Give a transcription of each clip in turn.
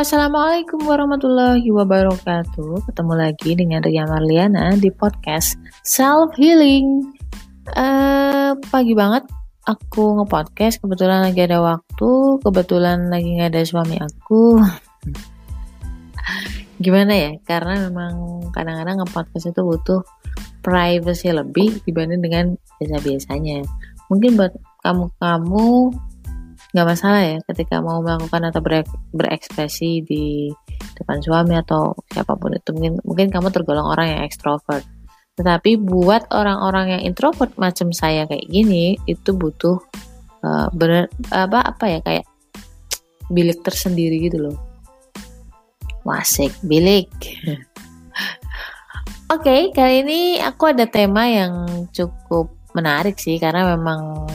assalamualaikum warahmatullahi wabarakatuh. Ketemu lagi dengan Ria Marliana di podcast Self Healing. Uh, pagi banget aku ngepodcast. Kebetulan lagi ada waktu. Kebetulan lagi nggak ada suami aku. Gimana ya? Karena memang kadang-kadang ngepodcast itu butuh privacy lebih dibanding dengan biasa-biasanya. Mungkin buat kamu-kamu nggak masalah ya ketika mau melakukan atau berekspresi di depan suami atau siapa pun itu. Mungkin mungkin kamu tergolong orang yang ekstrovert. Tetapi buat orang-orang yang introvert macam saya kayak gini itu butuh uh, bener apa apa ya kayak bilik tersendiri gitu loh. Wasik bilik. Oke, okay, kali ini aku ada tema yang cukup menarik sih karena memang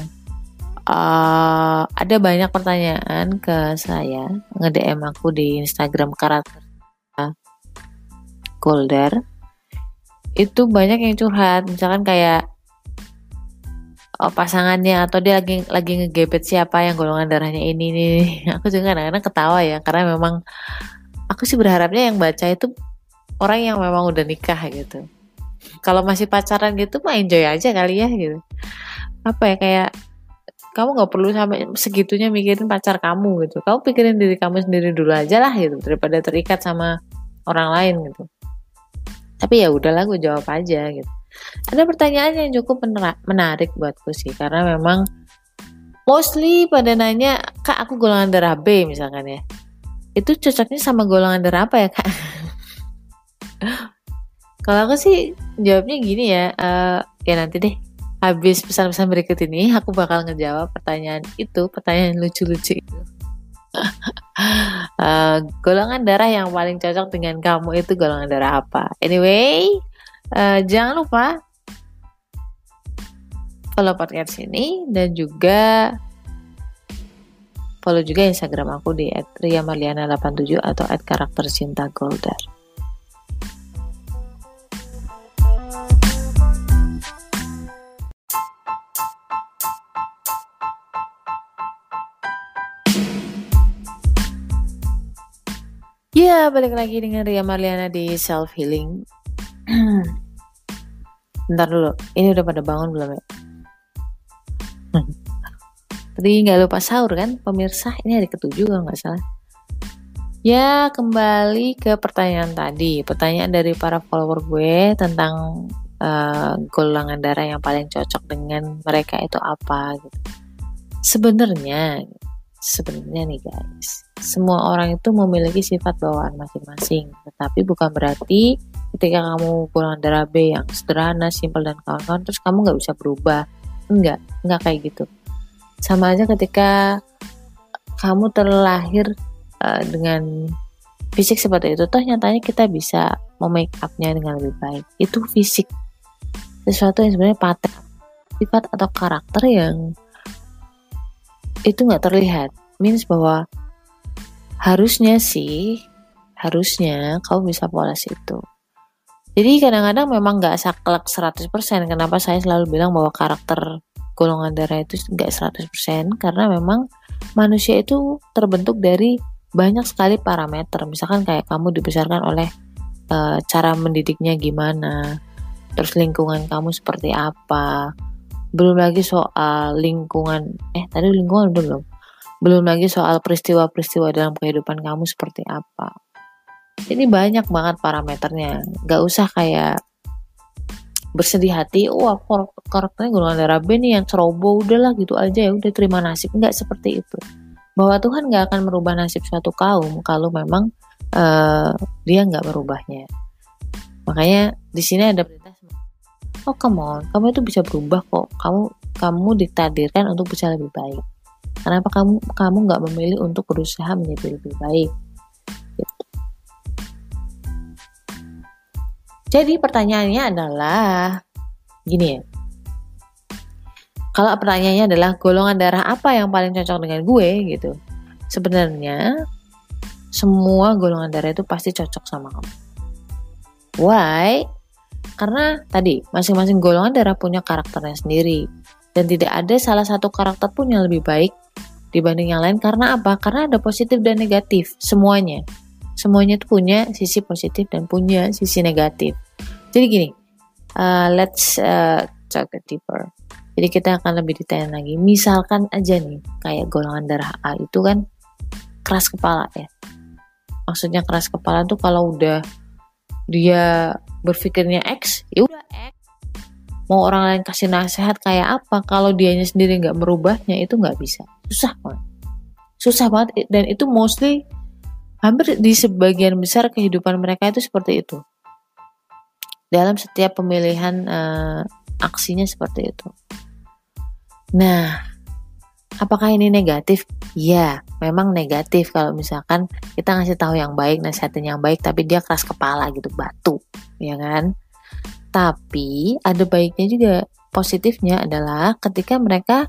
uh, ada banyak pertanyaan ke saya. nge-DM aku di Instagram karakter Golder. Itu banyak yang curhat. Misalkan kayak oh, pasangannya atau dia lagi lagi ngegebet siapa yang golongan darahnya ini nih aku juga kadang-kadang ketawa ya karena memang aku sih berharapnya yang baca itu orang yang memang udah nikah gitu. Kalau masih pacaran gitu mah enjoy aja kali ya gitu. Apa ya kayak kamu nggak perlu sampai segitunya mikirin pacar kamu gitu. Kamu pikirin diri kamu sendiri dulu aja lah gitu daripada terikat sama orang lain gitu. Tapi ya udahlah gue jawab aja gitu. Ada pertanyaan yang cukup menarik buatku sih karena memang mostly pada nanya kak aku golongan darah B misalkan ya. Itu cocoknya sama golongan darah apa ya kak? Kalau aku sih jawabnya gini ya uh, ya nanti deh habis pesan-pesan berikut ini aku bakal ngejawab pertanyaan itu, pertanyaan lucu-lucu itu. uh, golongan darah yang paling cocok dengan kamu itu golongan darah apa? Anyway, uh, jangan lupa follow podcast ini dan juga follow juga Instagram aku di @riamarliana87 atau @karaktercintagolder. Balik lagi dengan Ria Marliana di Self Healing. Bentar dulu, ini udah pada bangun belum ya? Tadi nggak lupa sahur kan, pemirsa? Ini hari ketujuh kalau nggak salah. Ya, kembali ke pertanyaan tadi. Pertanyaan dari para follower gue tentang uh, golongan darah yang paling cocok dengan mereka itu apa gitu. Sebenarnya sebenarnya nih guys, semua orang itu memiliki sifat bawaan masing-masing, tetapi bukan berarti ketika kamu pulang darah B yang sederhana, simpel dan kawan-kawan, terus kamu nggak bisa berubah. Enggak, enggak kayak gitu. Sama aja ketika kamu terlahir uh, dengan fisik seperti itu, toh nyatanya kita bisa memake upnya dengan lebih baik. Itu fisik, sesuatu yang sebenarnya paten, sifat atau karakter yang itu nggak terlihat means bahwa harusnya sih harusnya kamu bisa poles itu. Jadi kadang-kadang memang nggak saklek 100% kenapa saya selalu bilang bahwa karakter golongan darah itu nggak 100% karena memang manusia itu terbentuk dari banyak sekali parameter. Misalkan kayak kamu dibesarkan oleh e, cara mendidiknya gimana terus lingkungan kamu seperti apa belum lagi soal lingkungan eh tadi lingkungan belum belum lagi soal peristiwa-peristiwa dalam kehidupan kamu seperti apa. Ini banyak banget parameternya. Gak usah kayak bersedih hati oh aku karakternya golongan darah B nih yang ceroboh udahlah gitu aja. Ya udah terima nasib. Nggak seperti itu. Bahwa Tuhan nggak akan merubah nasib suatu kaum kalau memang uh, dia nggak merubahnya. Makanya di sini ada perintah oh come on. Kamu itu bisa berubah kok. Kamu kamu ditakdirkan untuk bisa lebih baik kenapa kamu kamu nggak memilih untuk berusaha menjadi lebih baik? Jadi pertanyaannya adalah gini ya. Kalau pertanyaannya adalah golongan darah apa yang paling cocok dengan gue gitu. Sebenarnya semua golongan darah itu pasti cocok sama kamu. Why? Karena tadi masing-masing golongan darah punya karakternya sendiri. Dan tidak ada salah satu karakter pun yang lebih baik dibanding yang lain karena apa? Karena ada positif dan negatif semuanya. Semuanya itu punya sisi positif dan punya sisi negatif. Jadi gini, uh, let's uh, talk deeper. Jadi kita akan lebih detail lagi. Misalkan aja nih, kayak golongan darah A itu kan keras kepala ya. Maksudnya keras kepala tuh kalau udah dia berpikirnya X, ya udah X. Mau orang lain kasih nasihat kayak apa, kalau dianya sendiri nggak merubahnya itu nggak bisa. Susah banget. Susah banget dan itu mostly hampir di sebagian besar kehidupan mereka itu seperti itu. Dalam setiap pemilihan uh, aksinya seperti itu. Nah, apakah ini negatif? Ya, memang negatif kalau misalkan kita ngasih tahu yang baik, nasihatin yang baik, tapi dia keras kepala gitu, batu, ya kan? Tapi ada baiknya juga. Positifnya adalah ketika mereka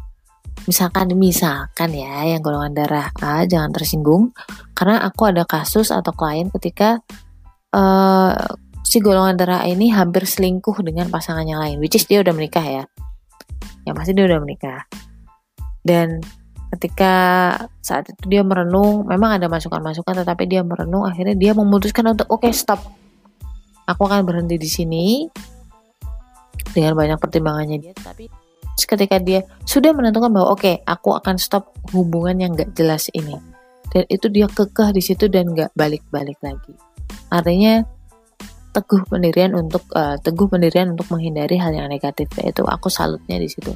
misalkan misalkan ya yang golongan darah A jangan tersinggung. Karena aku ada kasus atau klien ketika uh, si golongan darah A ini hampir selingkuh dengan pasangannya lain, which is dia udah menikah ya. Yang pasti dia udah menikah. Dan ketika saat itu dia merenung memang ada masukan-masukan tetapi dia merenung akhirnya dia memutuskan untuk oke okay, stop. Aku akan berhenti di sini dengan banyak pertimbangannya dia tapi ketika dia sudah menentukan bahwa oke okay, aku akan stop hubungan yang gak jelas ini. Dan itu dia kekeh di situ dan gak balik-balik lagi. Artinya teguh pendirian untuk uh, teguh pendirian untuk menghindari hal yang negatif yaitu aku salutnya di situ.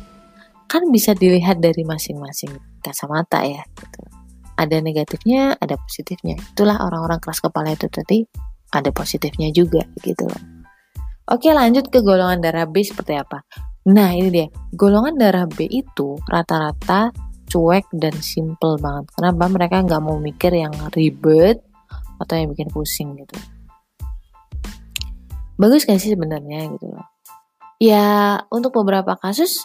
Kan bisa dilihat dari masing-masing kacamata ya gitu. ada negatifnya ada positifnya. Itulah orang-orang keras kepala itu tadi ada positifnya juga gitu loh oke lanjut ke golongan darah B seperti apa? Nah ini dia. Golongan darah B itu rata-rata cuek dan simple banget. Kenapa? Mereka nggak mau mikir yang ribet atau yang bikin pusing gitu. Bagus gak sih sebenarnya gitu loh? Ya untuk beberapa kasus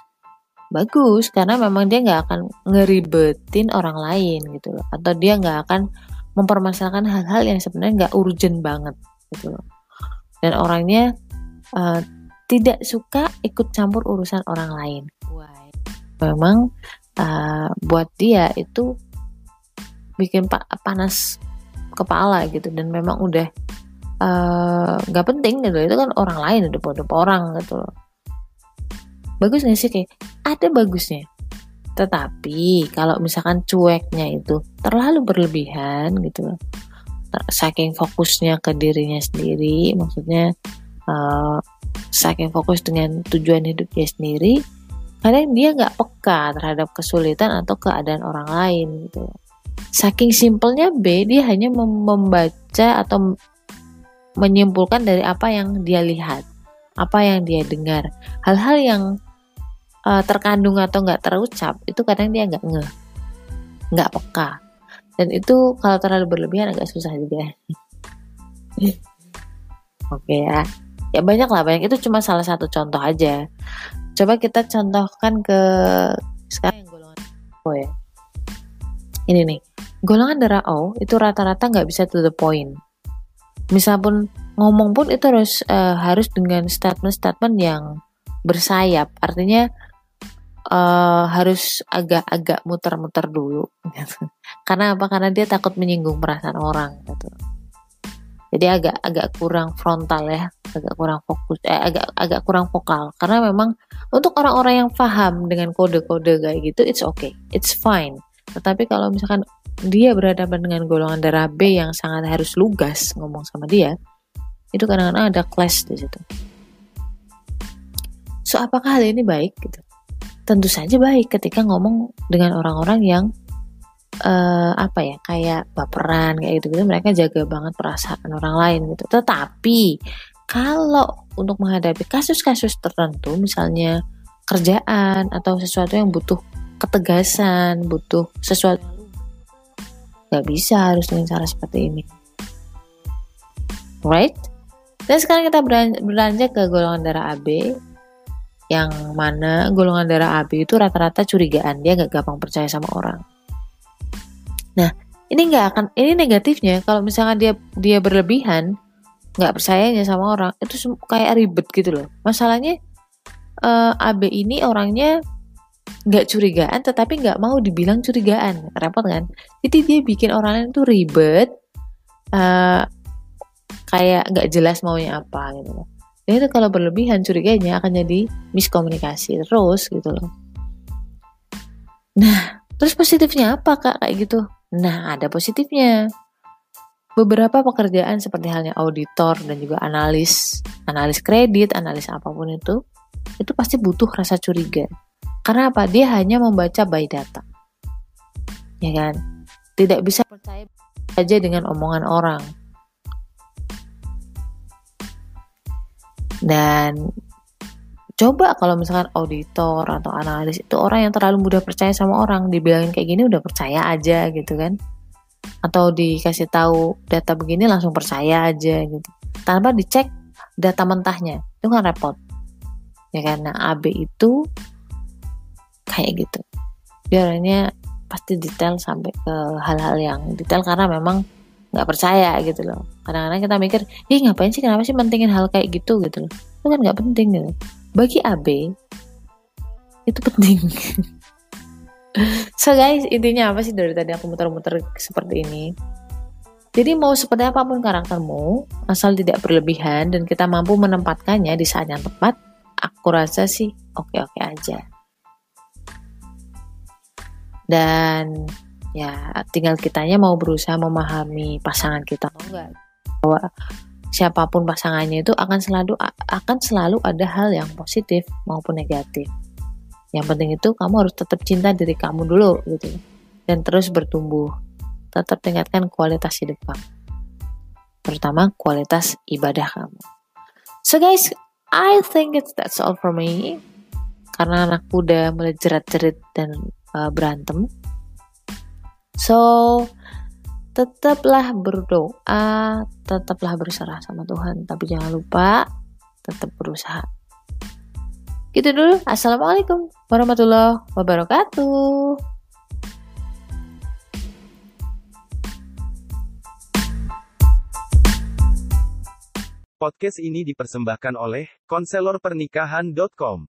bagus karena memang dia nggak akan ngeribetin orang lain gitu loh. Atau dia nggak akan mempermasalahkan hal-hal yang sebenarnya nggak urgent banget gitu loh. Dan orangnya uh, tidak suka ikut campur urusan orang lain. Memang uh, buat dia itu bikin pa panas kepala gitu. Dan memang udah Eh, nggak uh, penting gitu. Itu kan orang lain udah pada orang gitu loh. Bagus gak sih? Kayak ada bagusnya. Tetapi kalau misalkan cueknya itu terlalu berlebihan gitu loh. Saking fokusnya ke dirinya sendiri maksudnya uh, saking fokus dengan tujuan hidupnya sendiri kadang dia nggak peka terhadap kesulitan atau keadaan orang lain gitu saking simpelnya B dia hanya membaca atau menyimpulkan dari apa yang dia lihat, apa yang dia dengar. Hal-hal yang uh, terkandung atau nggak terucap itu kadang dia nggak nge, nggak peka. Dan itu kalau terlalu berlebihan agak susah juga. Oke ya, ya banyak lah. Banyak. Itu cuma salah satu contoh aja. Coba kita contohkan ke sekarang yang golongan O ya. Ini nih, golongan darah O itu rata-rata nggak bisa to the point. Misal pun ngomong pun itu harus uh, harus dengan statement-statement yang bersayap. Artinya uh, harus agak-agak muter-muter dulu gitu. karena apa? Karena dia takut menyinggung perasaan orang gitu. Jadi agak agak kurang frontal ya agak kurang fokus eh agak agak kurang vokal karena memang untuk orang-orang yang paham dengan kode-kode kayak gitu it's okay it's fine tetapi kalau misalkan dia berhadapan dengan golongan darah B yang sangat harus lugas ngomong sama dia, itu kadang-kadang ada clash di situ. So, apakah hal ini baik gitu? Tentu saja baik ketika ngomong dengan orang-orang yang uh, apa ya kayak baperan kayak gitu gitu mereka jaga banget perasaan orang lain gitu. Tetapi kalau untuk menghadapi kasus-kasus tertentu misalnya kerjaan atau sesuatu yang butuh ketegasan, butuh sesuatu Gak bisa harus dengan cara seperti ini. Right? Dan sekarang kita beranjak ke golongan darah AB yang mana golongan darah AB itu rata-rata curigaan dia gak gampang percaya sama orang. Nah ini nggak akan ini negatifnya kalau misalkan dia dia berlebihan nggak percayanya sama orang itu kayak ribet gitu loh. Masalahnya uh, eh, AB ini orangnya nggak curigaan tetapi nggak mau dibilang curigaan. Repot kan? Jadi dia bikin orang lain tuh ribet uh, kayak nggak jelas maunya apa gitu loh. Dan itu kalau berlebihan curiganya akan jadi miskomunikasi terus gitu loh. Nah terus positifnya apa kak? Kayak gitu. Nah ada positifnya beberapa pekerjaan seperti halnya auditor dan juga analis analis kredit analis apa pun itu itu pasti butuh rasa curiga. Karena apa? Dia hanya membaca by data. Ya kan? Tidak bisa percaya saja dengan omongan orang. Dan coba kalau misalkan auditor atau analis itu orang yang terlalu mudah percaya sama orang dibilangin kayak gini udah percaya aja gitu kan atau dikasih tahu data begini langsung percaya aja gitu. Tanpa dicek data mentahnya. Itu kan repot. Ya karena AB itu kayak gitu. Biarnya pasti detail sampai ke hal-hal yang detail karena memang nggak percaya gitu loh. Kadang-kadang kita mikir ih ngapain sih? Kenapa sih pentingin hal kayak gitu? gitu loh. Itu kan nggak penting gitu. Bagi AB itu penting so guys intinya apa sih dari tadi aku muter-muter seperti ini? Jadi mau seperti apa pun karaktermu asal tidak berlebihan dan kita mampu menempatkannya di saat yang tepat aku rasa sih oke-oke aja. Dan ya tinggal kitanya mau berusaha memahami pasangan kita atau enggak. Bahwa siapa pun pasangannya itu akan selalu akan selalu ada hal yang positif maupun negatif yang penting itu kamu harus tetap cinta diri kamu dulu gitu. Dan terus bertumbuh. Tetap tingkatkan kualitas hidup kamu. Terutama kualitas ibadah kamu. So guys I think it's that's all for me. Karena anakku udah mulai jerat-jerit dan uh, berantem. So, tetaplah berdoa, tetaplah berserah sama Tuhan, tapi jangan lupa tetap berusaha. Gitu dulu. Assalamualaikum warahmatullahi wabarakatuh. Podcast ini dipersembahkan oleh konselorpernikahan.com.